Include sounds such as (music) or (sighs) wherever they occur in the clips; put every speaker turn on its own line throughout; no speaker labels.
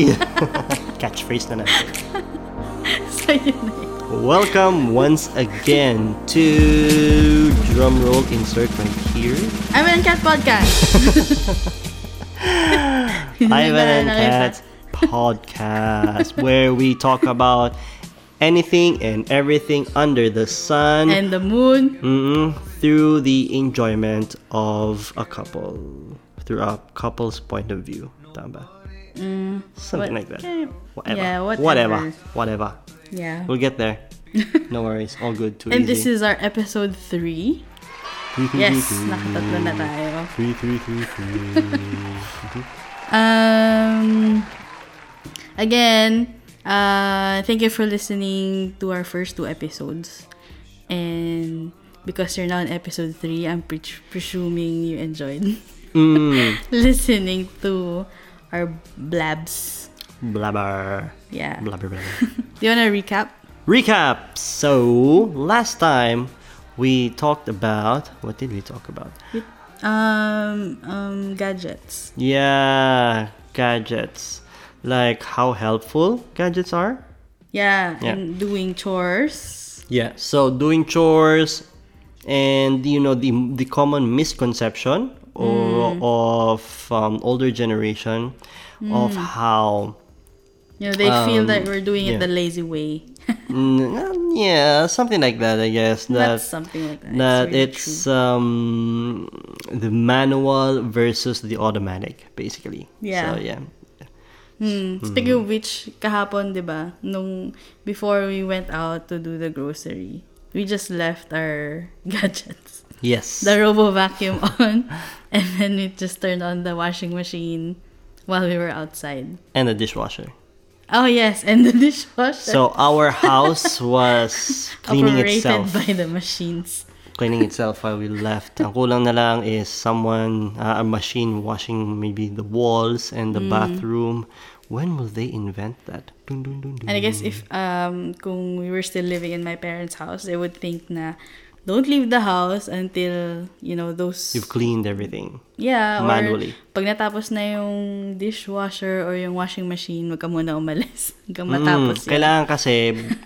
Yee! (laughs) Catchphrase na natin.
So, yun na yun.
Welcome once again to drumroll insert right here.
Ivan and Kat Podcast.
Ivan and
Naalala ko pa.
Kat podcast where we talk about anything and everything under the sun
And the moon.
mm, through the enjoyment of a couple, through a couple's point of view. Tama ba? Something
what-
like that.
eh,
Whatever.
yeah,
whatever.
whatever.
Whatever.
Yeah.
We'll get there. (laughs) No worries. All good. Too
And
easy.
this is our episode 3. Yes, nakatatlo na tayo.
Three, three, three, three.
Um, again, uh, thank you for listening to our first two episodes. And because you're now in episode 3, I'm pre- presuming you enjoyed
mm. (laughs)
listening to our blabs.
Blabber.
Yeah.
Blabber, blabber. (laughs)
Do you want to recap?
Recap. So last time we talked about what did we talk about?
Um, um, gadgets.
Yeah, gadgets. Like how helpful gadgets are.
Yeah,
Yeah.
and doing chores.
Yeah. So doing chores, and you know the the common misconception or, of um, older generation of how
You know, they feel that
Um,
we're doing
yeah.
it the lazy way. (laughs)
Mm, yeah something like that. I guess that
That's something like that.
that
really
it's um the manual versus the automatic basically.
Yeah.
So yeah.
Hmm. Speaking of which, kahapon, di ba, nung before we went out to do the grocery, we just left our (laughs) gadgets.
Yes.
The robo vacuum (laughs) on, and then we just turned on the washing machine while we were outside.
and the dishwasher.
Oh yes, and the (laughs) dishwasher
So our house (laughs) was cleaning
operated
itself.
by the machines.
cleaning itself while we left. Ang kulang na lang is someone, uh, a machine washing maybe the walls and the bathroom. When will they invent that? Dun, dun, dun.
And I guess if um kung we were still living in my parents' house, they would think na don't leave the house until you know those
You've cleaned everything.
yeah
manually.
pag natapos na yung dishwasher or yung washing machine, wag ka muna umalis (laughs) hanggang
Mm,
matapos yun.
kailangan kasi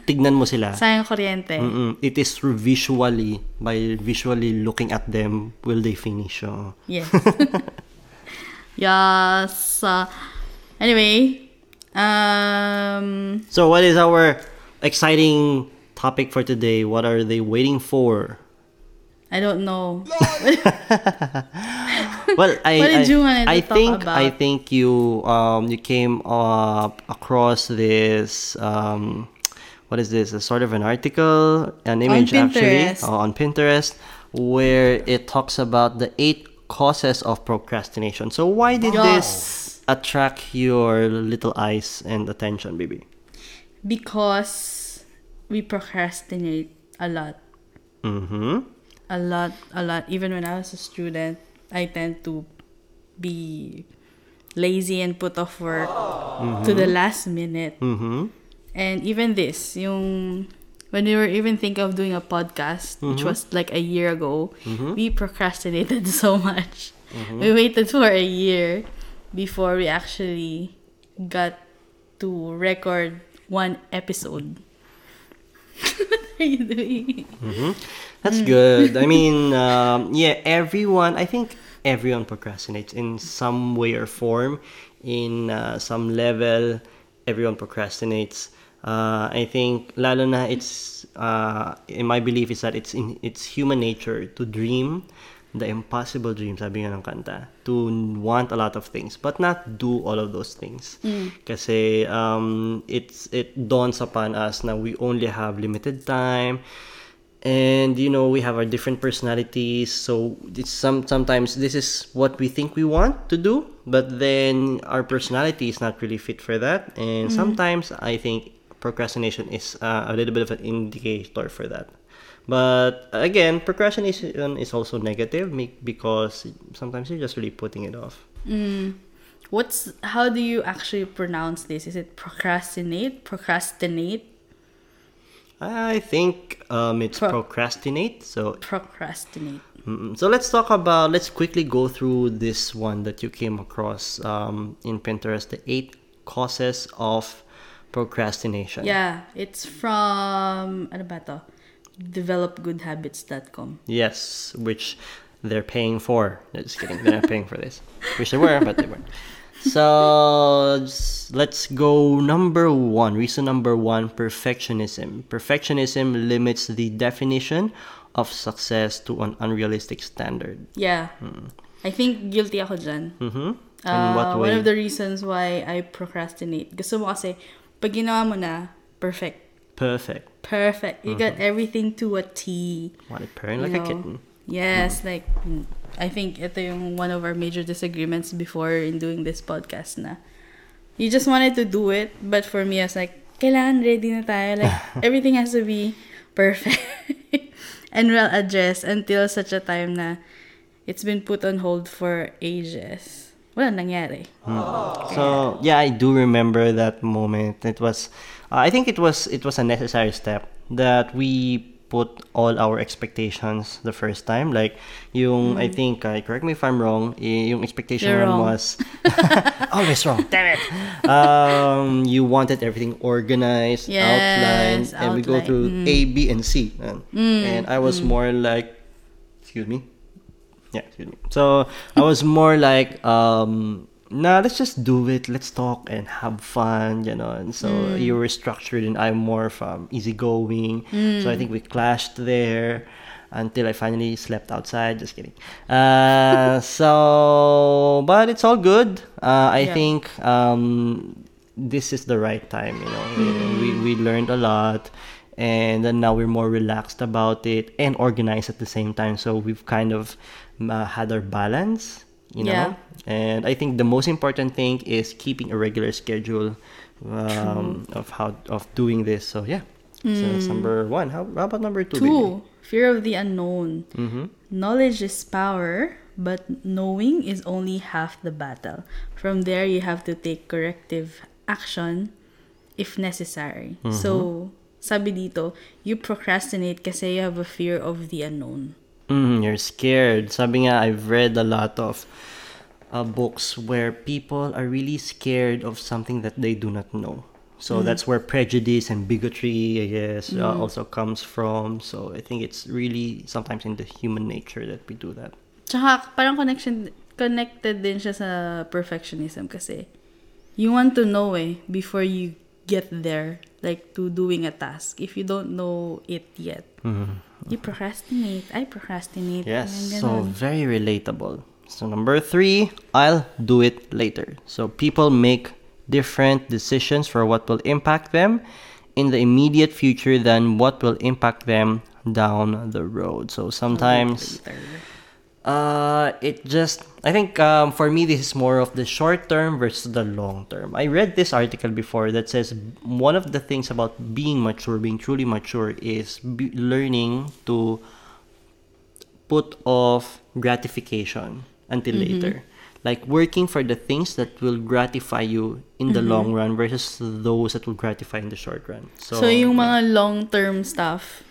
tignan mo sila. (laughs)
Sayang kuryente.
Mm-mm. It is through visually, by visually looking at them, will they finish? Oh.
Yes. (laughs) yes. Uh, anyway, um,
So, what is our exciting topic for today? What are they waiting for?
I don't know. (laughs)
Well, I
What did
I,
you wanna
I
talk
think I think you um you came up across this um what is this? A sort of an article, an image actually uh, on Pinterest where it talks about the eight causes of procrastination. So why did
Yes.
this attract your little eyes and attention, baby?
because we procrastinate a lot.
Mm-hmm.
a lot a lot. Even when i was a student i tend to be lazy and put off work to the last minute.
Mm-hmm.
and even this yung when we were even thinking of doing a podcast which was like a year ago we procrastinated (laughs) so much. We waited for a year before we actually got to record one episode what are you doing
That's good. I mean, um, yeah, everyone, I think everyone procrastinates in some way or form. In uh, some level, everyone procrastinates. Uh, I think, lalo na it's, uh, in my belief is that it's in it's human nature to dream the impossible dream, sabi nga ng kanta, to want a lot of things, but not do all of those things. Kasi um, it's it dawns upon us na we only have limited time, and you know we have our different personalities so it's some sometimes this is what we think we want to do but then our personality is not really fit for that and sometimes i think procrastination is uh, a little bit of an indicator for that but again procrastination is also negative because sometimes you're just really putting it off
What's how do you actually pronounce this? Is it procrastinate? Procrastinate?
i think um, it's
Pro-
procrastinate so
Procrastinate.
Mm, So let's talk about. Let's quickly go through this one that you came across um, in Pinterest. The eight causes of procrastination.
Yeah, it's from, ano ba to? Developgoodhabits.com.
Yes, which they're paying for. No, just kidding. They're not paying for this. Wish they were, but they weren't. So let's go number one. Reason number one perfectionism. Perfectionism limits the definition of success to an unrealistic standard.
Yeah. I think guilty ako dyan.
Mm-hmm. In
Uh,
what way?
One of the reasons why I procrastinate. Gusto mo kasi, pag ginawa mo na, perfect.
Perfect.
Perfect. You got mm-hmm. everything to a T.
Want it purring like a
know.
kitten.
Yes, mm-hmm. like, mm, I think ito yung one of our major disagreements before in doing this podcast na. You just wanted to do it, but for me, I was like, kailangan ready na tayo. Like, (laughs) everything has to be perfect (laughs) and well addressed until such a time na it's been put on hold for ages. Wala nangyari. Mm.
So yeah, I do remember that moment. It was, I think it was it was a necessary step that we put all our expectations the first time. Like yung I think, uh, correct me if I'm wrong. Yung expectation
Mm. Wrong.
was (laughs) (laughs) always wrong. Damn it. Um, you wanted everything organized, outlined,
Yes,
and we go through
Mm.
A, B, and C. And, and I was more like, excuse me. Yeah, excuse me. So I was more like, um, nah, let's just do it. Let's talk and have fun, you know. And so you were structured, and I'm more from easygoing. So I think we clashed there until I finally slept outside. Just kidding. Uh, (laughs) so, but it's all good. Uh, I
Yeah.
think um, this is the right time. You know, we we learned a lot. And then now we're more relaxed about it and organized at the same time. So we've kind of uh, had our balance, you know.
Yeah.
And I think the most important thing is keeping a regular schedule um, of how of doing this. So yeah, so that's number one. How, how about number two? baby?
Two, fear of the unknown.
Mhm.
Knowledge is power, but knowing is only half the battle. From there, you have to take corrective action if necessary. So, sabi dito, you procrastinate kasi you have a fear of the unknown.
Mm, you're scared. Sabi nga, I've read a lot of uh, books where people are really scared of something that they do not know. So that's where prejudice and bigotry, I guess, uh, also comes from. So I think it's really sometimes in the human nature that we do that.
Tsaka, parang connection, connected din siya sa perfectionism kasi you want to know eh before you get there, like to doing a task. If you don't know it yet, you procrastinate. I procrastinate.
Yes, so very relatable. So number three, I'll do it later. So people make different decisions for what will impact them in the immediate future than what will impact them down the road. So sometimes uh, it just I think um, for me this is more of the short term versus the long term. I read this article before that says one of the things about being mature, being truly mature, is be learning to put off gratification until later. Like working for the things that will gratify you in the long run versus those that will gratify in the short run. So,
So, yung mga long-term stuff,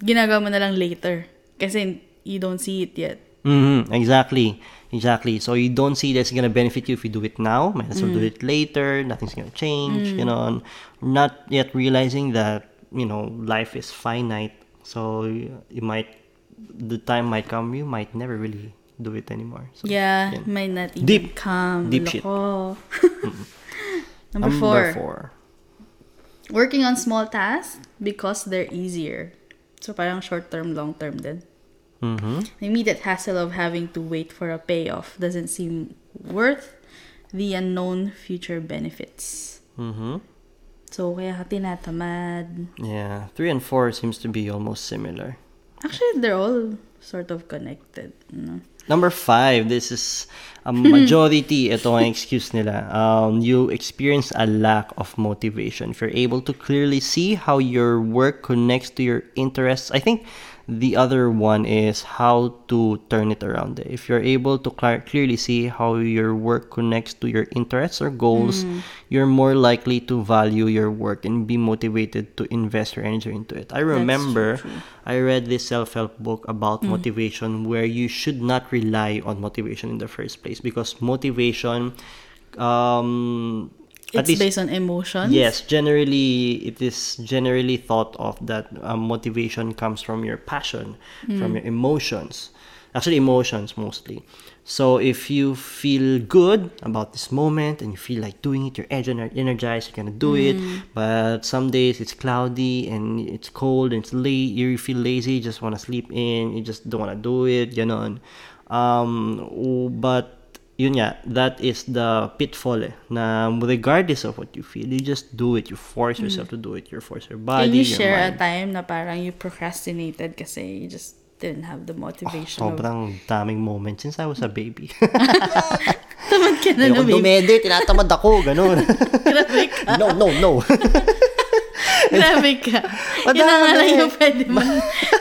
ginagawa mo na lang later. Kasi you don't see it yet.
hmm exactly, exactly. So you don't see that's gonna benefit you if you do it now. Might as well do mm. it later. Nothing's gonna change. You mm. know, not yet realizing that you know life is finite. So you, you might, the time might come you might never really do it anymore. So,
Yeah,
yun.
might not even
Deep.
come.
Deep shit.
Loko. Mm-hmm. (laughs) Number four.
four.
Working on small tasks because they're easier. So parang short term, long term din.
Mm-hmm.
The immediate hassle of having to wait for a payoff doesn't seem worth the unknown future benefits.
Mm-hmm.
So kaya ka tinatamad.
Yeah, three and four seems to be almost similar.
Actually, they're all sort of connected. No?
Number five, this is a (laughs) majority. ito ang excuse nila. Um, you experience a lack of motivation. If you're able to clearly see how your work connects to your interests, I think the other one is how to turn it around. If you're able to cl- clearly see how your work connects to your interests or goals, you're more likely to value your work and be motivated to invest your energy into it. I remember
true.
I read this self-help book about motivation where you should not rely on motivation in the first place because motivation um
It's
least-
based on emotions.
Yes, generally it is generally thought of that um, motivation comes from your passion, from your emotions. Actually, emotions mostly. So if you feel good about this moment and you feel like doing it, you're ener- energized, you're gonna do it. But some days it's cloudy and it's cold and it's late. You feel lazy, you just wanna sleep in. You just don't wanna do it. Ganon. Um, but yun nga, that is the pitfall eh, na regardless of what you feel, you just do it. You force yourself to do it. You force your body,
Can you
your
share a
mind.
time na parang you procrastinated kasi you just didn't have the motivation of...
Sobrang daming moments since I was a baby. (laughs)
Tamad ka na na, babe.
dumede, tinatamad ako, ganun. (laughs)
Grabe ka.
no, no, no. (laughs)
Grabe ka. Yun na nga lang yung pwede mo,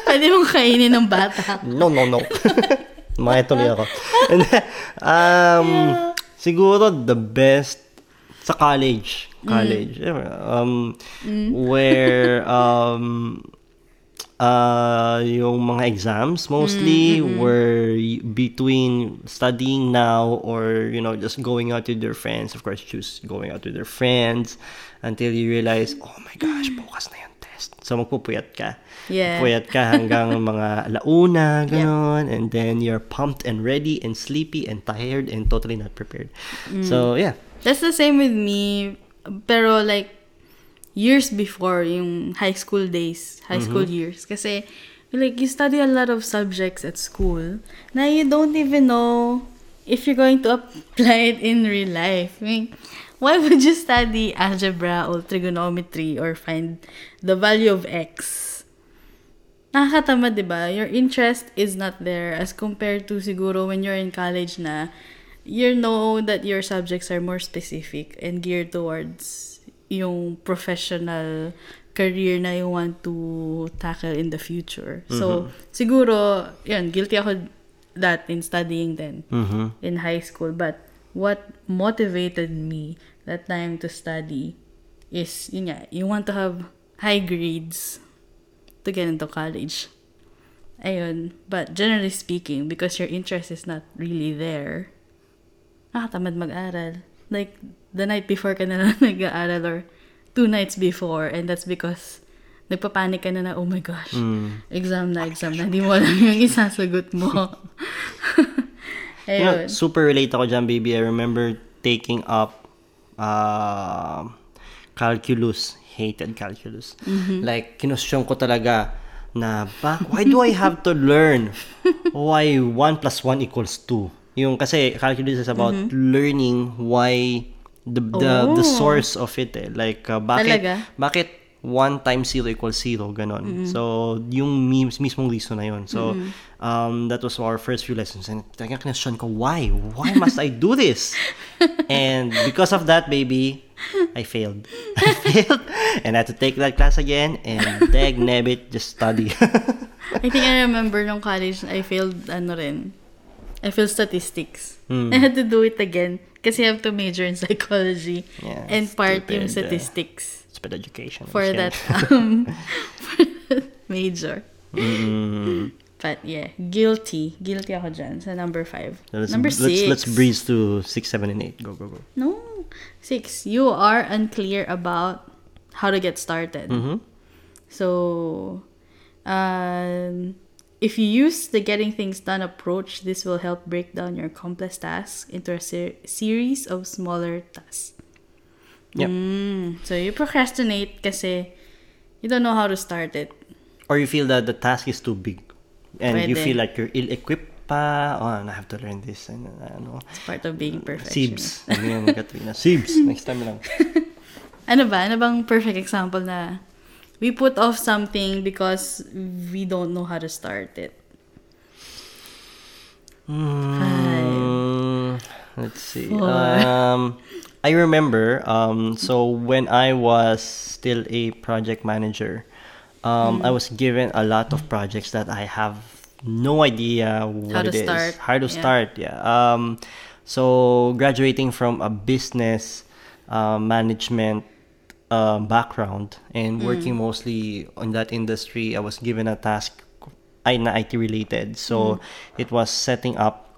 pwede mong kainin ng bata.
no, no, no. Makituloy ako. (laughs) And um, siguro the best sa college. College. Um, where, (laughs) um, uh, yung mga exams mostly were y- between studying now or, you know, just going out with your friends. Of course, choose going out with your friends until you realize, oh my gosh, bukas na yung test. So, magpupuyat ka.
Yeah.
Puyat ka hanggang (laughs) mga alauna, ganon. And then you're pumped and ready and sleepy and tired and totally not prepared. Mm. So, yeah.
That's the same with me. Pero like, years before, yung high school days, high mm-hmm. school years. Kasi, like, you study a lot of subjects at school na you don't even know if you're going to apply it in real life. I mean, why would you study algebra or trigonometry or find the value of x? Nakakatamad, di ba? Your interest is not there as compared to siguro when you're in college na you know that your subjects are more specific and geared towards yung professional career na you want to tackle in the future. So, siguro, yun, guilty ako that in studying then
Mm-hmm.
in high school. But what motivated me that time to study is, yun nga, you want to have high grades to get into college. Ayun. But generally speaking, because your interest is not really there, nakakatamad mag-aral. Like, the night before ka na lang (laughs) nag-aaral or two nights before and that's because nagpapanik ka na na, oh my gosh, exam na, exam na. Hindi mo alam (laughs) yung isasagot mo.
You know,
Ayun.
super relate ako dyan, baby. I remember taking up uh, calculus. Hated calculus. Like, kinusyon ko talaga na, ba, why do I have to learn (laughs) why 1 plus 1 equals 2? Yung, kasi calculus is about learning why the the, the
Oh.
source of it eh. Like, uh, bakit,
Talaga?
bakit 1 times 0 equals 0, ganon. So, yung mis- mismong reason na yun. So, um, that was our first few lessons. And talagang kinasyon ko, why? Why must I do this? (laughs) and because of that, baby, I failed. (laughs) I failed. And I had to take that class again. And dag nabbit, just study. (laughs)
I think I remember nung college, I failed, ano rin, I failed statistics. I had to do it again kasi I have to major in psychology
Yeah,
and part yung
stupid, uh,
statistics
Bad education.
for that (laughs) um, for that major.
Mm.
But yeah, guilty. Guilty ako dyan sa number five.
So let's,
number
let's,
six.
let's breeze to 6, 7, and 8. Go, go, go.
No. Six. You are unclear about how to get started.
Mm-hmm.
So, um, if you use the getting things done approach, this will help break down your complex tasks into a ser- series of smaller tasks.
Yep.
Mm, so you procrastinate kasi you don't know how to start it.
Or you feel that the task is too big. And you feel like you're ill-equipped pa. Oh, I have to learn this. And, uh, ano,
It's part of being perfectionist.
Sibs. (laughs) Ano yun, Katrina? Sibs. Next time lang. (laughs)
Ano ba? Ano bang perfect example na we put off something because we don't know how to start it?
Mm, let's see.
Four.
Um, I remember. Um, so when I was still a project manager, um,
Mm.
I was given a lot of projects that I have no idea what it is.
start,
How to
yeah.
start? Yeah. Um, so graduating from a business uh, management uh, background and
Mm.
working mostly on that industry, I was given a task IT related. So
Mm.
it was setting up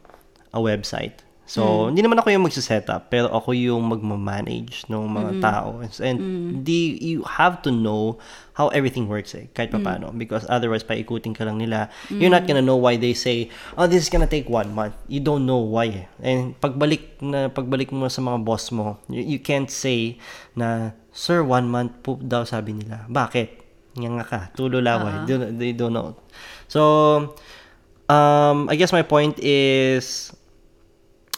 a website. So, hindi naman ako yung magsisetup, pero ako yung magmamanage ng mga tao. And di, you have to know how everything works eh, kahit pa paano. Because otherwise, paikutin ka lang nila. You're not gonna know why they say, oh, this is gonna take one month. You don't know why eh. And pagbalik na pagbalik mo sa mga boss mo, you, you can't say na, Sir, one month po daw sabi nila. Bakit? Nga nga ka, tulo laway. They, don't- they don't know. So, um, I guess my point is,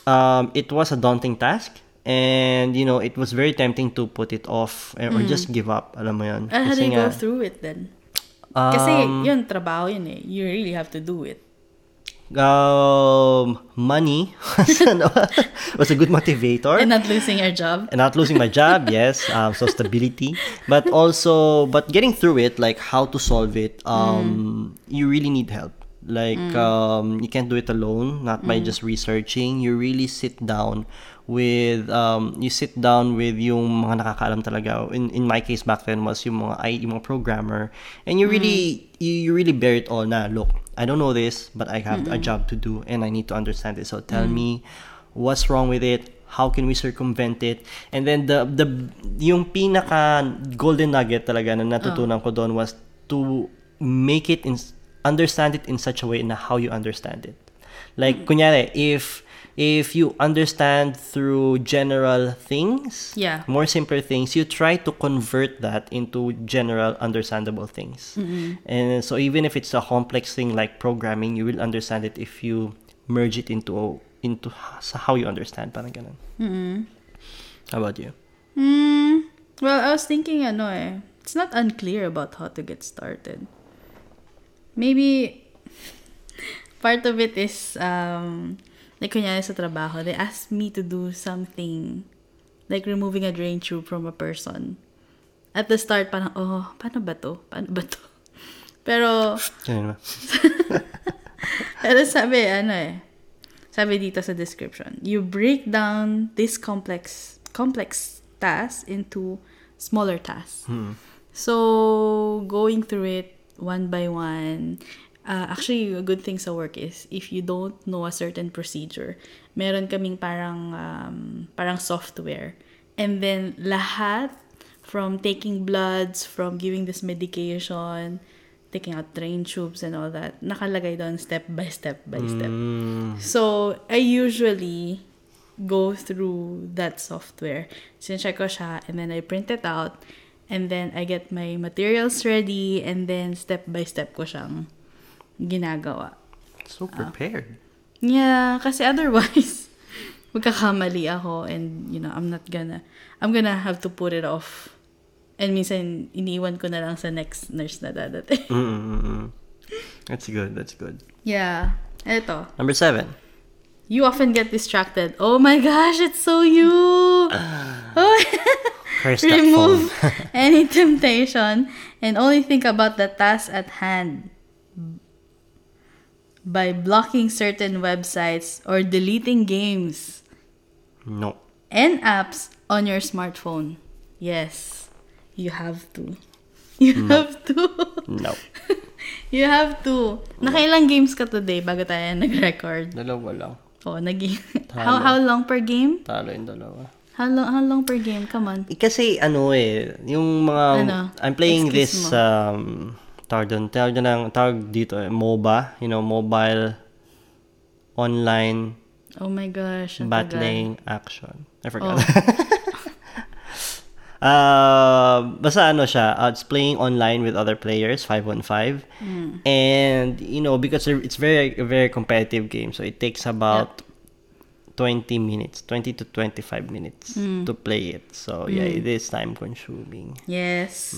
um, it was a daunting task. And, you know, it was very tempting to put it off or, or just give up. Alam mo yun.
And how do
Kasi
you go through it then? Kasi
um,
yun, trabaho yun eh. You really have to do it.
um, money (laughs) was, was a good motivator.
And not losing your job.
and not losing my job (laughs) yes um, so stability but also but getting through it like how to solve it um you really need help like um you can't do it alone not by just researching. You really sit down with um you sit down with yung mga nakakaalam talaga. In in my case back then was yung mga I, yung mga programmer. And you really you, you really bear it all na look I don't know this but I have a job to do and I need to understand it so tell me what's wrong with it? How can we circumvent it? And then the the yung pinaka golden nugget talaga na natutunan ko doon was to make it in understand it in such a way na how you understand it like kunyari if if you understand through general things
Yeah.
more simpler things you try to convert that into general understandable things and so even if it's a complex thing like programming you will understand it if you merge it into into how you understand parang ganun how about you
Hmm. Well, I was thinking, ano eh, it's not unclear about how to get started. Maybe, part of it is, um, like, kunyari sa trabaho, they asked me to do something, like removing a drain tube from a person. At the start, parang, oh, paano ba to? Paano ba to? (laughs) Pero, (laughs) pero sabi, ano eh, sabi dito sa description, you break down this complex complex task into smaller tasks. So, going through it one by one, uh, actually, a good thing sa work is if you don't know a certain procedure, meron kaming parang, um, parang software. And then, lahat from taking bloods, from giving this medication, taking out drain tubes and all that, nakalagay doon step by step by step.
Mm,
So, I usually go through that software. Sinecheck ko siya, and then I print it out, and then I get my materials ready, and then step by step ko siyang ginagawa.
so prepared
Yeah, kasi otherwise, (laughs) magkakamali ako, and, you know, I'm not gonna, I'm gonna have to put it off. And minsan, iniwan ko na lang sa next nurse na dadating.
Mm-mm-mm. that's good that's good
yeah. Eto.
number seven
You often get distracted. Oh my gosh, it's so you. (sighs) Oh. (laughs) (laughs) Remove (laughs) any temptation and only think about the task at hand by blocking certain websites or deleting games
no
and apps on your smartphone. Yes, you have to. (laughs) You have to.
no
you have to. Nakailang games ka today bago tayo nag-record?
dalawa lang
Oh, nag how, how long per game?
talo yung dalawa
How long, how long per game? Come on.
Eh, Kasi ano eh, yung mga
Ano?
I'm playing
Excuse
this um tawag doon, tawag doon ng tawag dito eh, MOBA, you know, mobile online
Oh my gosh. ang tagal.
battling action. I forgot.
Oh. (laughs)
uh, basta ano siya, uh, it's playing online with other players, 515.
Hmm.
And, you know, because it's very, very competitive game. So, it takes about 20 minutes, 20 to 25 minutes
Hmm.
to play it. So, yeah, it is time consuming.
Yes.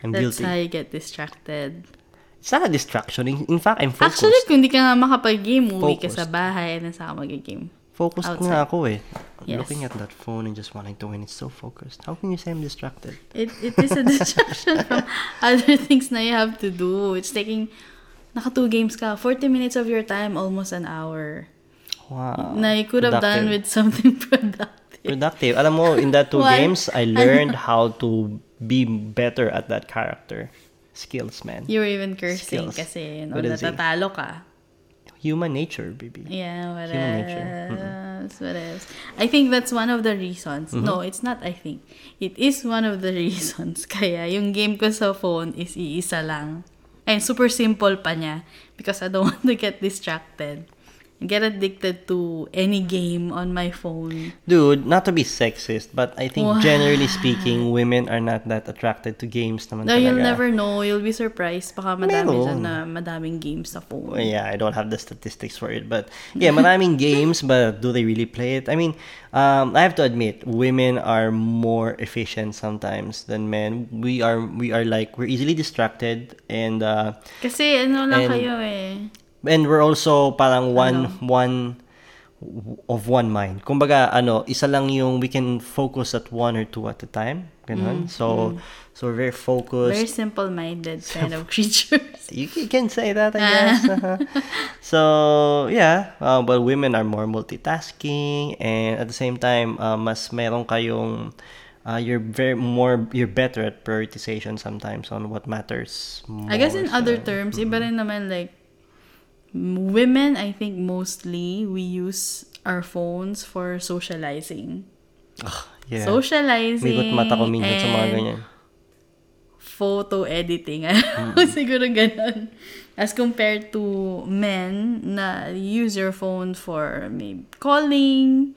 I'm
That's
guilty.
how you get distracted.
It's not a distraction. In, in fact, I'm focused.
Actually, kung di ka nga makapag-game, uwi ka sa bahay and then saka mag-game.
focused
outside.
nga ako eh.
Yes.
Looking at that phone and just wanting to win. It's so focused. How can you say I'm distracted?
It, it is a distraction (laughs) from other things na you have to do. It's taking, naka two games ka, 40 minutes of your time, almost an hour.
Wow.
na you could have done
Productive.
with something (laughs) productive.
productive. Alam mo, in that two (laughs) games, I learned how to be better at that character. Skills, man.
You were even cursing
Skills.
kasi
he?
natatalo ka.
human nature, baby.
Yeah, what
Human nature.
else? What else? I think that's one of the reasons.
Mm-hmm.
No, it's not I think. It is one of the (laughs) reasons. Kaya yung game ko sa phone is iisa lang. And super simple pa niya. Because I don't want to get distracted. Get addicted to any game on my phone.
Dude, not to be sexist, but I think
What?
generally speaking, women are not that attracted to games naman
No, you'll never know. You'll be surprised. Baka madami
Meron.
na madaming games sa phone.
Well, yeah, I don't have the statistics for it, but yeah, maraming (laughs) games, but do they really play it? I mean, um, I have to admit, women are more efficient sometimes than men. We are, we are like, we're easily distracted, and uh,
Kasi ano lang
And-
kayo eh.
And we're also parang one,
Ano?
one of one mind. Kumbaga, ano, isa lang yung we can focus at one or two at a time. Ganun. so, so we're very focused.
Very simple-minded kind of creatures. (laughs)
You can say that, I guess. Uh-huh. so yeah, uh, but women are more multitasking, and at the same time, uh, mas meron kayong, uh, you're very more, you're better at prioritization sometimes on what matters.
I guess in
more,
other
so-
terms, iba rin naman like women, I think mostly we use our phones for socializing.
yeah.
Socializing
Migot mata ko minsan sa mga ganyan.
photo editing. (laughs) Siguro ganun. As compared to men na use your phone for maybe calling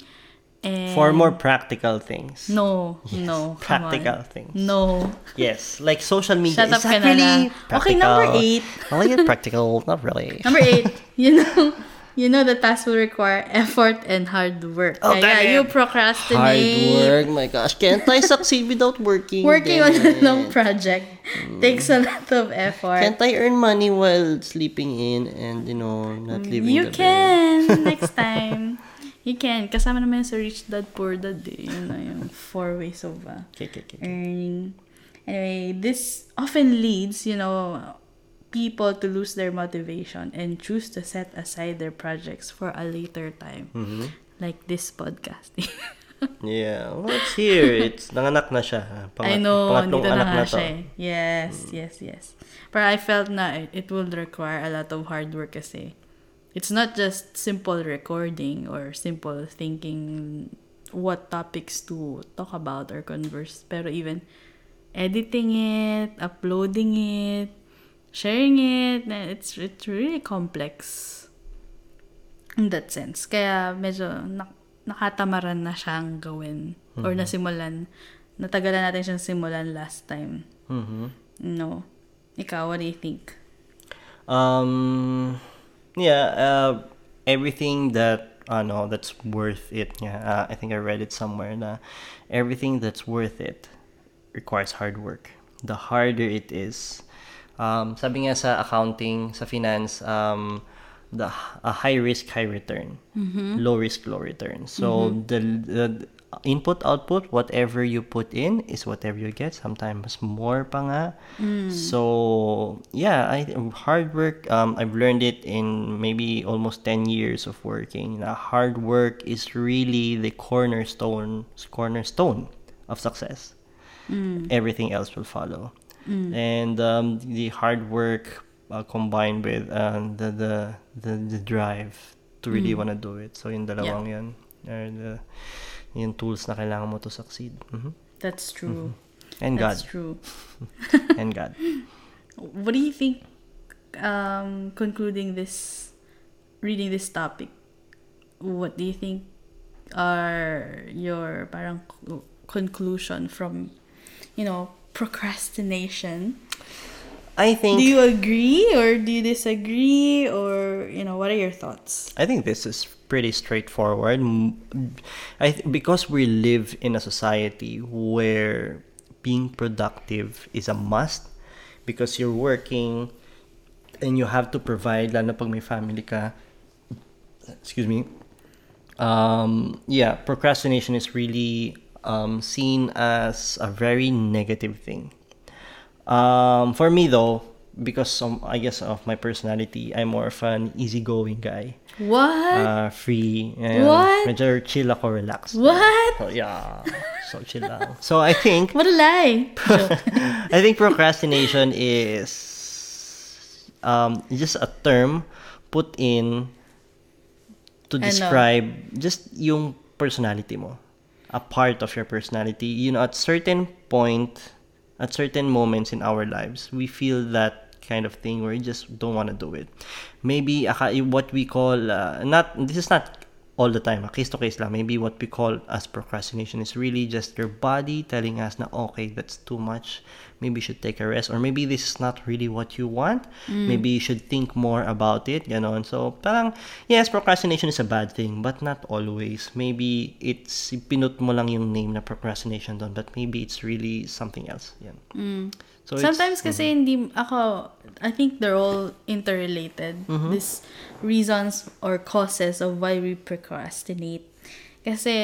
and
For more practical things.
no, no. (laughs)
Practical things.
No.
Yes, like social media
Shut up ka
really practical.
Okay, number eight. (laughs)
Well, yeah, practical, not really.
Number eight, you know, (laughs) you know the task will require effort and hard work.
Oh,
Kaya you
Hard
procrastinate.
work, my gosh. Can't I succeed without working?
Working on a long project takes a lot of effort.
Can't I earn money while sleeping in and, you know, not mm, leaving
you
the bed?
can next time. You can. Kasama naman sa Rich Dad, Poor Dad. Eh. Yun na yung four ways of uh,
Okay, okay, okay.
earning. Anyway, this often leads, you know, people to lose their motivation and choose to set aside their projects for a later time.
Mhm.
Like this podcasting. (laughs)
Yeah, well, it's here. It's nanganak na siya. ah.
I know,
pangatlong
na
anak na to.
siya eh. Yes, yes, yes. But I felt na it, it will require a lot of hard work kasi. It's not just simple recording or simple thinking what topics to talk about or converse. Pero even editing it, uploading it, sharing it, na- it's, it's really complex in that sense. Kaya medyo nak- nakatamaran na siyang gawin or nasimulan. Natagalan natin siyang simulan last time.
Mhm.
No. Ikaw, what do you think?
Um, yeah, uh, everything that I know that's worth it. Yeah, uh, I think I read it somewhere. Na everything that's worth it requires hard work. The harder it is, um, sabi nga sa accounting, sa finance, um, the a high risk, high return, low risk, low return. So the, the input output, whatever you put in is whatever you get. Sometimes more pa nga. So yeah, I hard work. Um, I've learned it in maybe almost ten years of working. Na hard work is really the cornerstone cornerstone of success. Everything else will follow, and um, the hard work uh, combined with uh, the, the the the drive to really wanna do it. So yung dalawang yan are the yung tools na kailangan mo to succeed. Mhm.
That's true.
And God.
That's true. (laughs)
And God.
What do you think, um, concluding this, reading this topic, what do you think are your parang conclusion from, you know, procrastination?
I think
Do you agree or do you disagree or, you know, what are your thoughts?
I think this is pretty straightforward. I th- because we live in a society where being productive is a must because you're working and you have to provide lalo pag may family ka. Excuse me. Um, yeah, procrastination is really um, seen as a very negative thing. Um, for me though, because of, I guess of my personality, I'm more of an easygoing guy.
What?
Uh, free. Ayan.
What?
Medyo chill ako, relax.
what?
So, yeah. So chill lang. So I think
What a lie. (laughs)
I think procrastination is um, just a term put in to describe just yung personality mo. A part of your personality. You know, at certain point, at certain moments in our lives, we feel that kind of thing where you just don't want to do it. Maybe uh, aka- what we call, uh, not, this is not all the time, ah, case to case lang. Maybe what we call as procrastination is really just your body telling us na okay, that's too much. Maybe you should take a rest or maybe this is not really what you want. Mm. Maybe you should think more about it, ganon. So, parang yes, procrastination is a bad thing, but not always. Maybe it's pinut mo lang yung name na procrastination doon, but maybe it's really something else. Yan. Mm. So
Sometimes kasi mm-hmm. hindi ako I think they're all interrelated. Mm-hmm. These reasons or causes of why we procrastinate. Kasi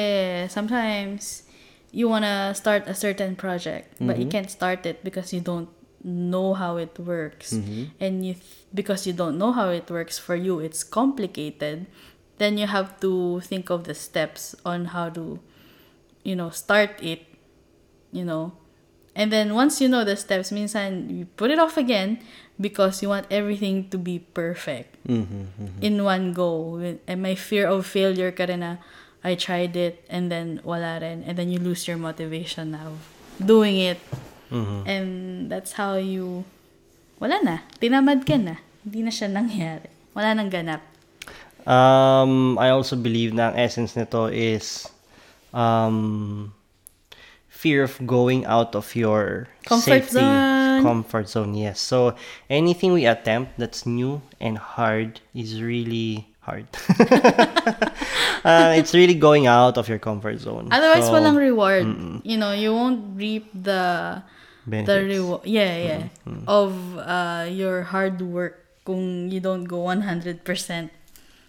sometimes you wanna start a certain project, but you mm-hmm. can't start it because you don't know how it works. And you th- because you don't know how it works for you, it's complicated. Then you have to think of the steps on how to you know, start it, you know. And then once you know the steps, minsan you put it off again because you want everything to be perfect in one go. And my fear of failure ka na, I tried it and then wala rin. And then you lose your motivation now doing it. And that's how you, wala na. Tinamad ka na. Hindi na siya nangyari. Wala nang ganap.
Um, I also believe na ang essence nito is um, fear of going out of your
Comfort
safety
zone.
comfort zone. Yes. So anything we attempt that's new and hard is really hard. (laughs) uh, it's really going out of your comfort zone.
Otherwise,
So,
walang reward. You know, you won't reap the the reward. Yeah, yeah. Of uh, your hard work kung you don't go 100%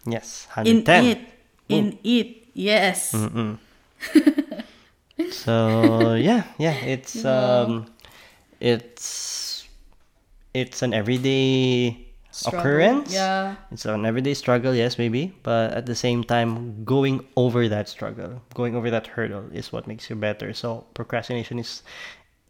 Yes,
in
110.
it. In it. Yes. (laughs)
So (laughs) yeah, yeah, it's um, it's it's an everyday
Struggle.
occurrence.
Yeah.
It's an everyday struggle, yes, maybe, but at the same time, going over that struggle, going over that hurdle is what makes you better. So procrastination is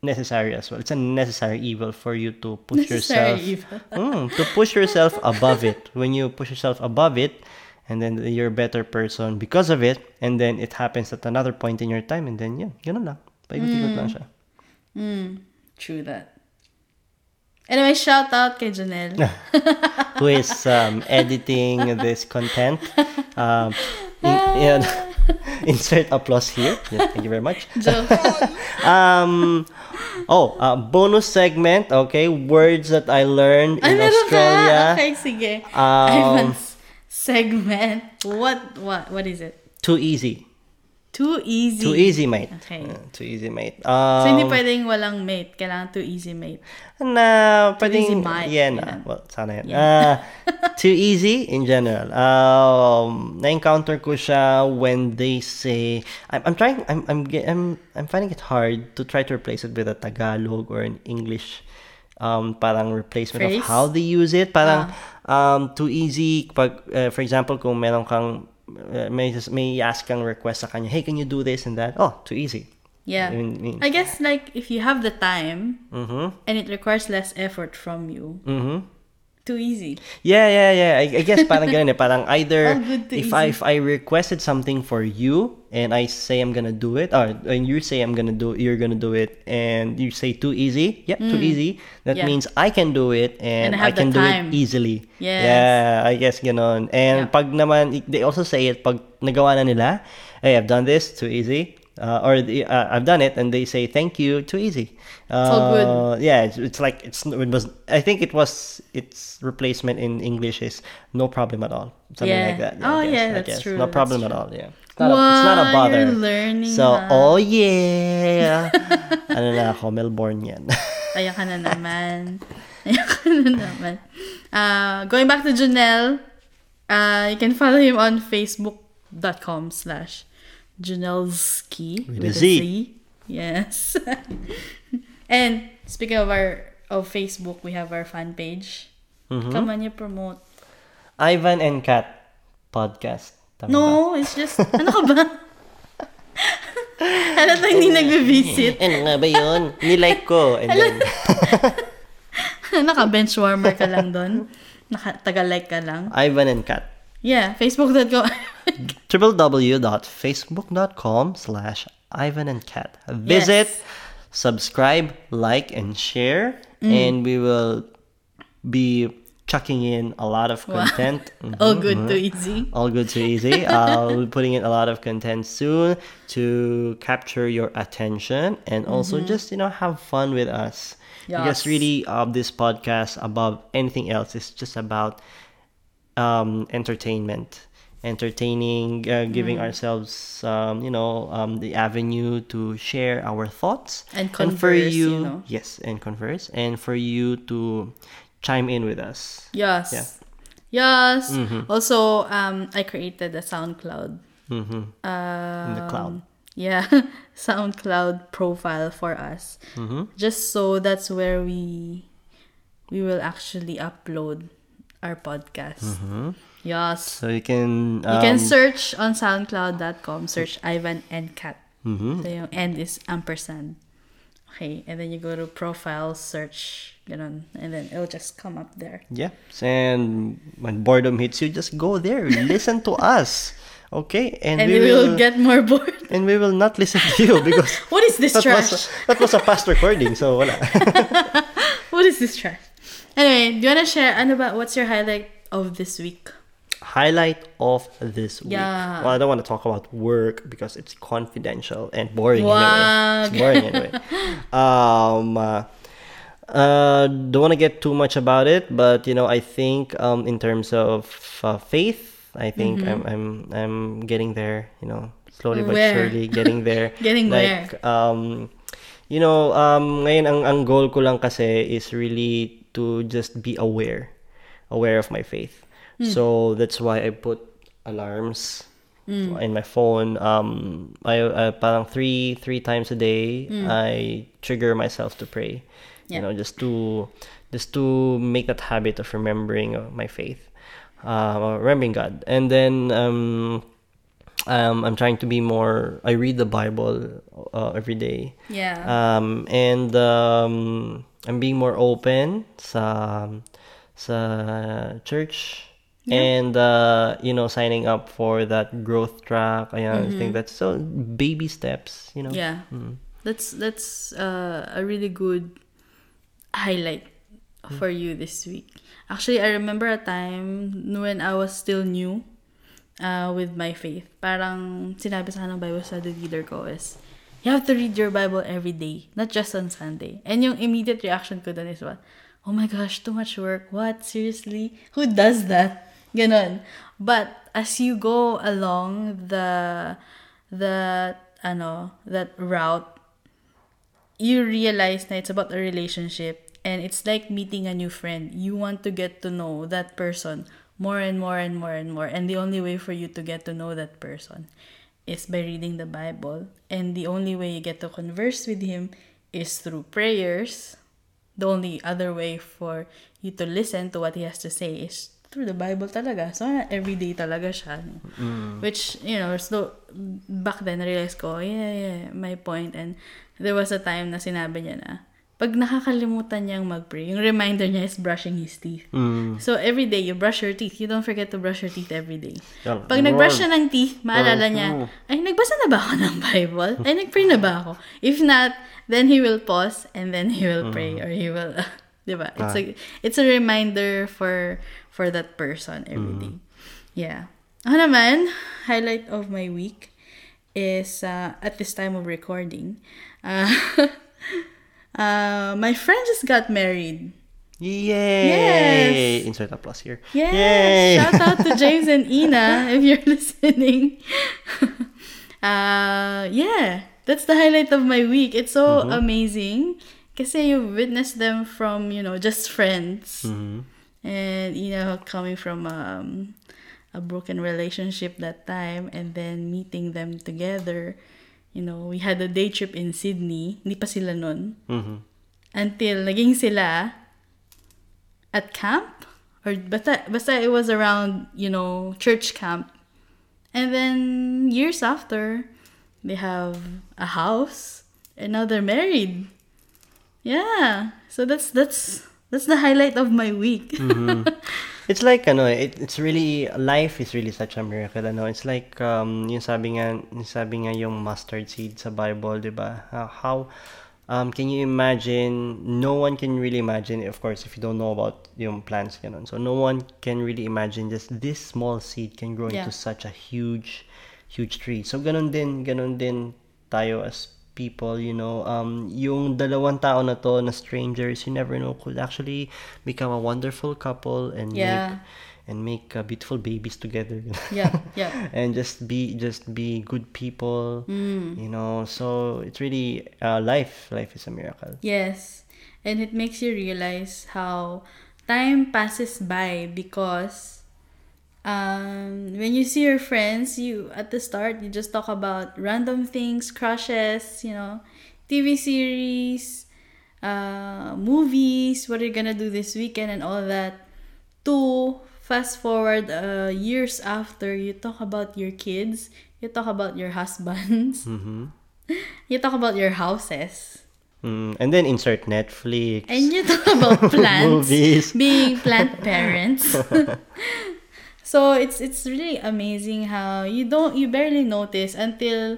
necessary as well. It's a necessary evil for you to push
Necessary
yourself
evil.
Mm, to push yourself (laughs) above it. When you push yourself above it, and then you're a better person because of it, and then it happens at another point in your time, and then yeah, ganun lang. Paikot-ikot lang siya.
True that. Anyway, shout out kay Janelle. (laughs)
Who is um, editing this content? Um, in- yan. (laughs) insert applause here. Yeah, thank you very much. (laughs) Um, oh, uh, bonus segment. Okay, words that I learned in
Ay,
Australia.
ka? Okay, sige.
Um,
segment. What, what, what is it?
Too easy.
Too easy.
Too easy, mate.
Okay.
Uh, too easy, mate.
So, hindi
Um,
pwedeng walang mate. Kailangan too easy mate.
na pwedeng,
easy, mate.
yeah, na.
Ganun.
Well, sana yan. Uh, (laughs) too easy in general. Um, na-encounter ko siya when they say, I'm, I'm trying, I'm, I'm, I'm, I'm finding it hard to try to replace it with a Tagalog or an English um, parang replacement
Phrase?
of how they use it. Parang um, too easy. Pag, uh, for example, kung meron kang, uh, may, may ask kang request sa kanya, hey, can you do this and that? Oh, too easy.
Yeah.
I mean-
I guess, like, if you have the time
Mm-hmm.
and it requires less effort from you,
Mm-hmm.
too easy.
Yeah, yeah, yeah. I, I guess parang ganun eh. Parang (laughs) either
All good to
if
easy.
I if I requested something for you and I say I'm gonna do it, or and you say I'm gonna do, you're gonna do it, and you say too easy. Yep, too easy. That
Mm. Yeah.
means I can do it and,
And
I
I
can do it easily.
Yes.
Yeah, I guess ganon. And
Yeah.
pag naman they also say it pag nagawa na nila, hey, I've done this too easy. Uh, or the, uh, I've done it, and they say thank you. Too easy. Uh,
all good.
yeah, it's, it's like it's it was. I think it was its replacement in English is no problem at all. Something
Yeah.
like that.
Oh,
I guess,
yeah,
I
that's
guess.
true,
No
that's
problem at
true.
all. Yeah, it's not, a, it's not a bother.
learning,
So
ha?
oh yeah, (laughs) ano na ako Melbourne yan. (laughs)
Ayan ka na naman. Ayan ka na naman. Uh, going back to Janelle, uh, you can follow him on facebook.com slash Janelski
With a Z.
Yes. (laughs) and speaking of our of Facebook, we have our fan page.
Mm-hmm.
Come on, you promote.
Ivan and Kat podcast. Tama ba?
No, it's just, ano ka ba? Halata hindi nagbe-visit.
Ano nga ba yun? Nilike ko. And then, (laughs)
Naka-bench warmer ka lang doon. Naka, taga-like ka lang.
Ivan and Kat.
Yeah, facebook.com.
www.facebook.com slash Ivan and Kat. Visit,
Yes.
subscribe, like, and share,
Mm.
and we will be chucking in a lot of content. Mhm. (laughs)
All good to easy.
All good to easy. (laughs) I'll be putting in a lot of content soon to capture your attention and also just you know have fun with us. Because really, um, this podcast above anything else is just about um, entertainment, entertaining, uh, giving ourselves um, you know um, the avenue to share our thoughts
And
for
converse,
you,
you know.
yes, and converse, and for you to chime in with us.
Yes.
Yeah.
Yes. Also, um, I created a SoundCloud.
Mm-hmm. In the cloud.
Um, Yeah, (laughs) SoundCloud profile for us.
Mm-hmm.
Just so that's where we we will actually upload our podcast. Yes.
So you can
You can
Mm-hmm. um,
search on soundcloud.com, search Ivan and Kat.
mhm.
So yung end is ampersand. Okay, and then you go to profile, search, ganun, and then it'll just come up there.
Yeah. And when boredom hits you, just go there. (laughs) Listen to us. Okay? And,
And
we will
will get more bored. (laughs)
and we will not listen to you because (laughs)
What is this
that
trash?
was that was a past recording, so wala.
What is this trash? Anyway, do you wanna share ano ba what's your highlight of this week?
Highlight of this week.
Yeah.
Well, I don't want to talk about work because it's confidential and boring
Wag.
anyway. It's boring anyway. (laughs) Um uh, uh, don't want to get too much about it, but you know, I think um, in terms of uh, faith, I think
Mm-hmm.
I'm I'm I'm getting there. You know, slowly but
Where?
surely getting there. (laughs)
Getting
like, Um, you know, um, ngayon ang ang goal ko lang kasi is really to just be aware, aware of my faith.
Hmm.
So that's why I put alarms
Hmm.
in my phone. Um, I uh, parang three three times a day I trigger myself to pray. You
Hmm.
Know, just to just to make that habit of remembering my faith, uh, remembering God, and then um, um, I'm trying to be more. I read the Bible uh, every day.
Yeah.
Um, and um, I'm being more open sa sa church and uh, you know signing up for that growth track. Ayan, I think that's so baby steps. You know.
yeah. That's that's uh, a really good highlight for you this week. Actually, I remember a time when I was still new uh, with my faith. Parang sinabi sa ng Bible study leader ko is, you have to read your Bible every day, not just on Sunday. And yung immediate reaction ko dun is what? Oh my gosh, too much work. What? Seriously? Who does that? Ganon. But as you go along the the ano, that route, you realize na it's about a relationship and it's like meeting a new friend. You want to get to know that person more and more and more and more. And the only way for you to get to know that person is by reading the Bible. And the only way you get to converse with him is through prayers. The only other way for you to listen to what he has to say is through the Bible talaga. So, everyday talaga siya. no? Which, you know, so, back then, realize ko, yeah, yeah, my point. And there was a time na sinabi niya na, pag nakakalimutan niyang mag-pray, yung reminder niya is brushing his teeth.
Mm.
So, every day, you brush your teeth. You don't forget to brush your teeth every day.
Yeah,
Pag nag-brush siya ng teeth, maalala niya,
Oh.
ay, nagbasa na ba ako ng Bible? Ay, nag-pray na ba ako? If not, then he will pause and then he will pray or he will, (laughs) di ba? It's a, it's a reminder for for that person every day. Yeah. Ako naman, highlight of my week is uh, at this time of recording, (laughs) uh, uh, my friend just got married.
Yay!
Yes.
Insert applause here.
Yes.
Yay!
Shout out to (laughs) James and Ina if you're (laughs) listening. uh, yeah, that's the highlight of my week. It's so amazing. because you witnessed them from, you know, just friends.
Mhm.
And, you know, coming from um, a broken relationship that time and then meeting them together. You know, we had a day trip in Sydney. Hindi pa sila nun.
Mhm.
Until naging sila at camp or basta basta it was around you know church camp and then years after they have a house and now they're married yeah so that's that's that's the highlight of my week (laughs)
It's like ano, it, it's really life is really such a miracle ano. It's like um yung sabi nga yung sabi nga yung mustard seed sa Bible, 'di ba? How, how um can you imagine no one can really imagine of course if you don't know about yung plants ganun. So no one can really imagine just this small seed can grow
Yeah.
into such a huge huge tree. So ganun din ganun din tayo as people, you know, um, yung dalawang tao na to na strangers, you never know, could actually become a wonderful couple and
Yeah.
make and make uh, beautiful babies together. (laughs)
Yeah, yeah.
and just be just be good people,
Mm.
you know. So it's really uh, life. Life is a miracle.
Yes. And it makes you realize how time passes by because um, when you see your friends, you at the start you just talk about random things, crushes, you know, TV series, uh, movies, what are you gonna do this weekend and all that. To fast forward uh, years after, you talk about your kids, you talk about your husbands, (laughs)
Mm-hmm.
you talk about your houses.
Mm, and then insert Netflix.
And you talk about (laughs) plants,
Movies.
being plant parents. (laughs) so it's it's really amazing how you don't you barely notice until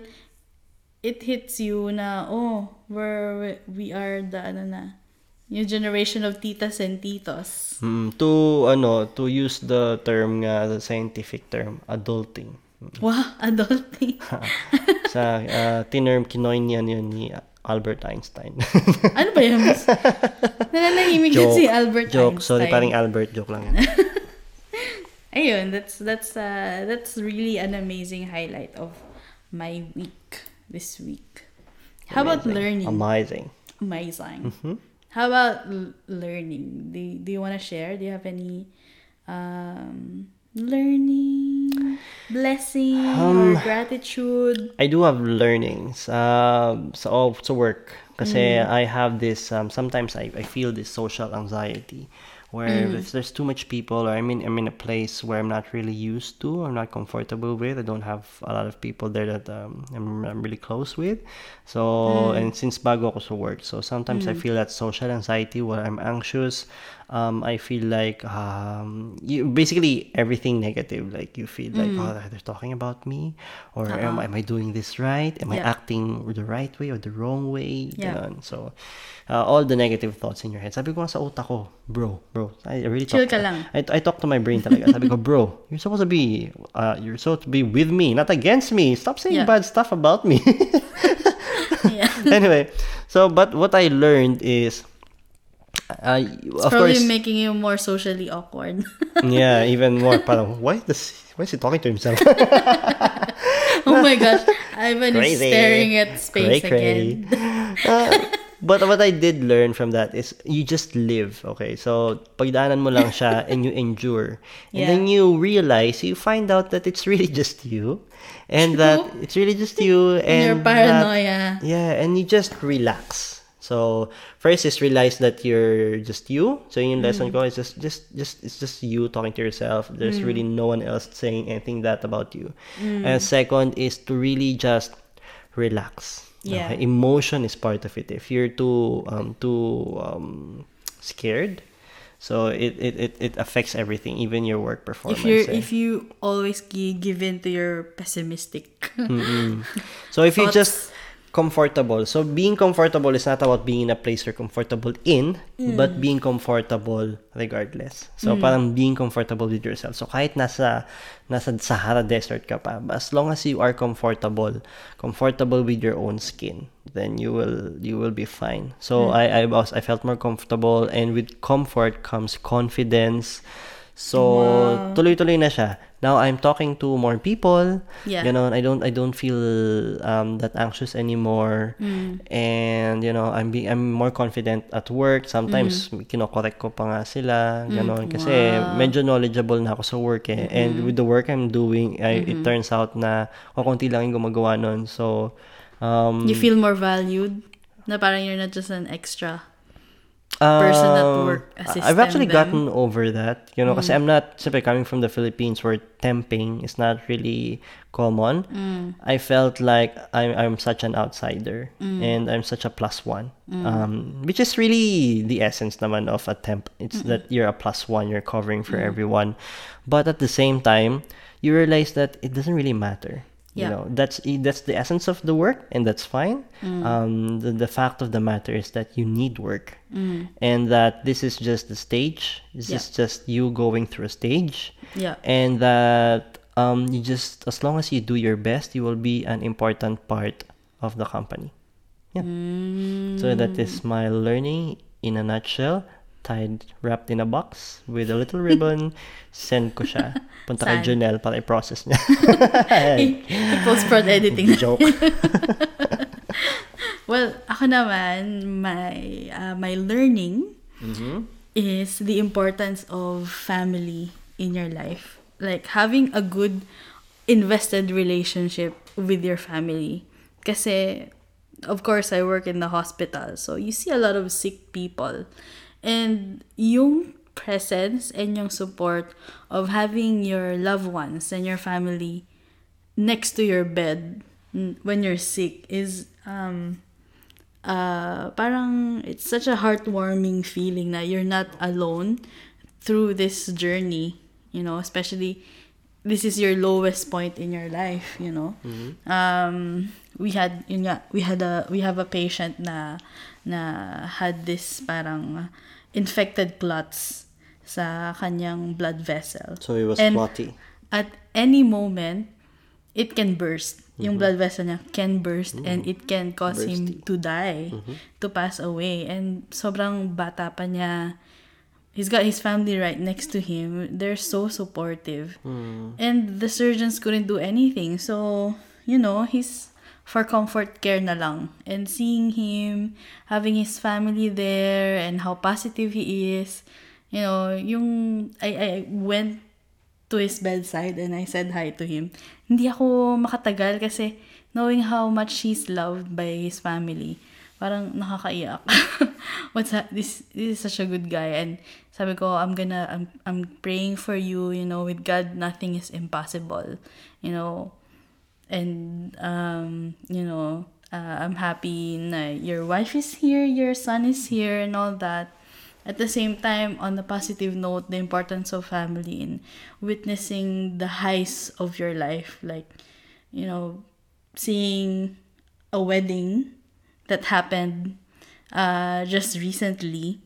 it hits you na oh we're we are the ano na new generation of titas and titos.
Mm, to ano to use the term nga the scientific term adulting. (laughs)
Wow, adulting. (laughs)
Sa uh, tinerm kinoin yan yun ni Albert Einstein.
ano ba yun? (laughs) Nananahimik din si Albert
joke.
Einstein.
Sorry, paring Albert joke lang yan.
Ayun, that's that's uh that's really an amazing highlight of my week this week. How about learning?
Amazing.
Amazing.
Mhm.
How about l- learning? Do do you want to share? Do you have any um learning blessing
Um,
gratitude?
I do have learnings um, sa oh, sa work kasi
Mm.
I have this um, sometimes I, I feel this social anxiety where
Mm.
if there's too much people or I mean I'm in a place where I'm not really used to I'm not comfortable with I don't have a lot of people there that um, I'm, I'm really close with. So
Mm.
and since bago ako sa work so sometimes I feel that social anxiety where I'm anxious um, I feel like um, you basically everything negative like you feel like oh they're talking about me or am, am I doing this right? Am I acting the right way or the wrong way?
Yeah.
So uh, all the negative thoughts in your head. Sabi ko sa utak ko bro bro I really
Chill
talk,
ka lang.
I, I talk to my brain talaga sabi ko bro you're supposed to be uh, you're supposed to be with me not against me stop saying
Yeah.
bad stuff about me (laughs)
yeah. (laughs)
anyway so but what I learned is uh,
It's
of
probably
course
making you more socially awkward. (laughs)
yeah even more parang why does why is he talking to himself
oh my gosh. Ivan is
Crazy.
staring at space
Cray, cray.
again.
Uh, but what I did learn from that is you just live, okay? So, pagdaanan mo lang siya and you endure. And
Yeah.
then you realize, you find out that it's really just you. And that it's really just you.
And your
that-
paranoia.
yeah, and you just relax. So, first is realize that you're just you. So, yung lesson ko is just, just, just, it's just you talking to yourself. There's really no one else saying anything that about you. And second is to really just relax.
Yeah.
Okay? Emotion is part of it. If you're too, um, too, um, scared, so it, it, it, it affects everything, even your work performance.
If you
eh.
if you always gi- give in to your pessimistic. (laughs)
So if you're just comfortable, so being comfortable is not about being in a place you're comfortable in,
Mm.
but being comfortable regardless. So parang being comfortable with yourself. So kahit nasa nasa Sahara Desert ka pa, as long as you are comfortable, comfortable with your own skin, then you will you will be fine. So
Mm.
I I was I felt more comfortable and with comfort comes confidence. So
Wow.
tuloy-tuloy na siya. Now I'm talking to more people.
Yeah.
You know, I don't I don't feel um, that anxious anymore.
Mm.
And you know, I'm being I'm more confident at work. Sometimes kino-correct ko pa nga sila, kasi
Mm. Wow.
medyo knowledgeable na ako sa work eh. And with the work I'm doing, I,
Mm-hmm.
it turns out na kukunti lang yung gumagawa nun. So um
You feel more valued. Na parang you're not just an extra. Person at
Um,
work
I've actually
them.
gotten over that, you know, because I'm not, simply coming from the Philippines where temping is not really common.
Mm.
I felt like I'm, I'm such an outsider
Mm.
and I'm such a plus one, um, which is really the essence naman of a temp. It's that you're a plus one, you're covering
Mm.
for everyone. But at the same time, you realize that it doesn't really matter.
Yeah.
You know, that's that's the essence of the work, and that's fine.
Mm.
Um, the, the fact of the matter is that you need work,
Mm.
and that this is just the stage. This
Yeah.
is just you going through a stage,
Yeah.
and that um, you just as long as you do your best, you will be an important part of the company. Yeah. So that is my learning in a nutshell. Tied, wrapped in a box with a little ribbon. (laughs) Send ko siya. Punta kay? Janelle para i-process niya. (laughs)
Post-prod editing.
Joke. (laughs)
Well, ako naman, my, uh, my learning
Mm-hmm.
is the importance of family in your life. Like, having a good invested relationship with your family. Kasi, of course, I work in the hospital. So, you see a lot of sick people. And yung presence and yung support of having your loved ones and your family next to your bed when you're sick is um uh parang it's such a heartwarming feeling that you're not alone through this journey you know especially this is your lowest point in your life you know. Um we had yun nga, we had a we have a patient na na had this parang infected clots sa kanyang blood vessel
So it was
And-
plotty.
at any moment, it can burst. Yung mm-hmm. blood vessel niya can burst and mm. it can cause him to die, mm-hmm. to pass away. And sobrang bata pa niya. He's got his family right next to him. They're so supportive. Mm. And the surgeons couldn't do anything. So, you know, he's for comfort care na lang. And seeing him, having his family there, and how positive he is, you know, yung, I, I went to his bedside and I said hi to him. Hindi ako makatagal kasi knowing how much he's loved by his family, parang nakakaiyak. (laughs) What's that? This, this is such a good guy. And sabi ko, I'm gonna, I'm, I'm praying for you, you know, with God, nothing is impossible, you know. And, um, you know, uh, I'm happy na your wife is here, your son is here, and all that. At the same time, on the positive note, the importance of family in witnessing the highs of your life. Like, you know, seeing a wedding that happened uh, just recently.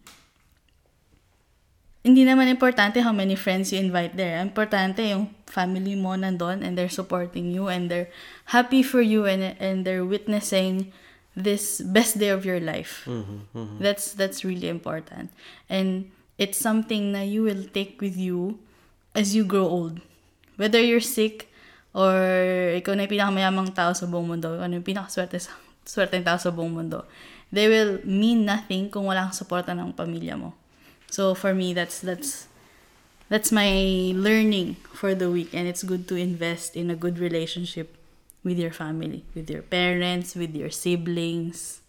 Hindi naman importante how many friends you invite there. Importante yung family mo nandun and they're supporting you and they're happy for you and, and they're witnessing this best day of your life. That's that's really important. And it's something that you will take with you as you grow old. Whether you're sick or ikaw na yung pinakamayamang tao sa buong mundo, na yung pinakaswerte sa swerte tao sa buong mundo, they will mean nothing kung wala kang suporta ng pamilya mo. So for me, that's that's that's my learning for the week, and it's good to invest in a good relationship with your family, with your parents, with your siblings.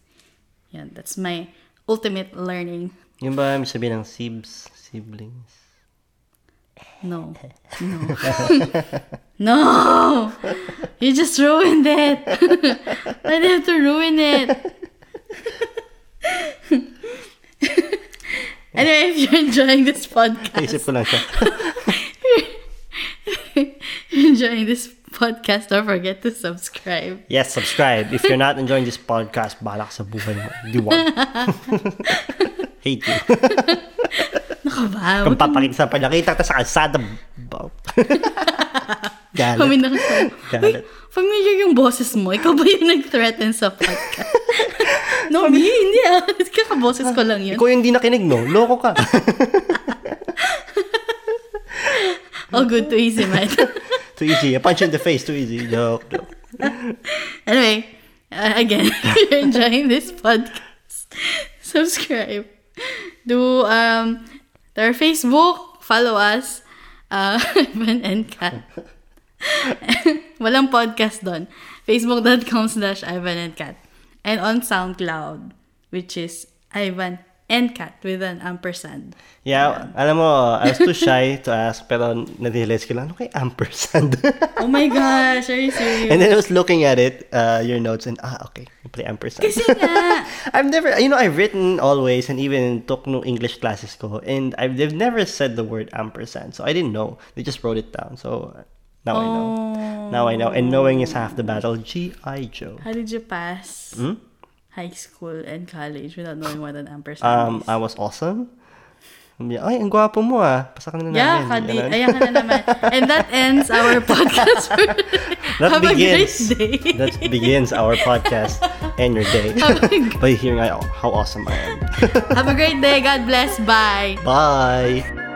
Yeah, that's my ultimate learning.
Yung ba yung sabihin ng sibs, siblings?
No, (laughs) no, (laughs) no! You just ruined it. (laughs) I you have to ruin it? Anyway, if you're enjoying this podcast,
Naisip ko lang siya. (laughs)
enjoying this podcast, don't forget to subscribe.
Yes, subscribe. If you're not enjoying this podcast, bahala ka sa buhay mo. Di wag. (laughs) Hate you. (laughs)
Naka ba?
Kung papakita sa panakita ka sa kalsada, Galit.
Kami
Galit.
Familiar yung boses mo. Ikaw ba yung nag-threaten sa podcast? No, me, hindi ah. (laughs) Kakaboses ko lang yun.
Ikaw yung di nakinig, no? Loko ka. (laughs)
Oh, good, too easy, man. (laughs)
too easy. A punch in the face, too easy. Joke, joke.
Anyway, uh, again, if you're enjoying this podcast, subscribe. Do um our Facebook, follow us, uh, Ivan and Kat. Walang podcast doon. Facebook.com slash Ivan and Kat. And on SoundCloud, which is Ivan NCAT with an ampersand.
Yeah, alam mo, I was too shy to ask, pero na-realize ko lang, ano kay ampersand? (laughs)
Oh my gosh, are you serious?
and then I was looking at it, uh, your notes, and ah, okay, play ampersand.
Kasi nga, (laughs)
I've never, you know, I've written always, and even took no English classes ko, and I've they've never said the word ampersand, so I didn't know. They just wrote it down, so now I know. Now I know, and knowing is half the battle. G.I. Joe.
how did you pass
Hmm?
high school and college without knowing what an ampersand
Um,
is?
I was awesome. Yeah, Ay, ang gwapo mo ah. Pasakan na
yeah,
namin.
Kadi. Ayan ka na naman. And that ends our (laughs) podcast for
That
Have
begins.
a great day.
that begins our podcast and your day by hearing I- how awesome I am.
Have a great day. God bless. Bye.
Bye.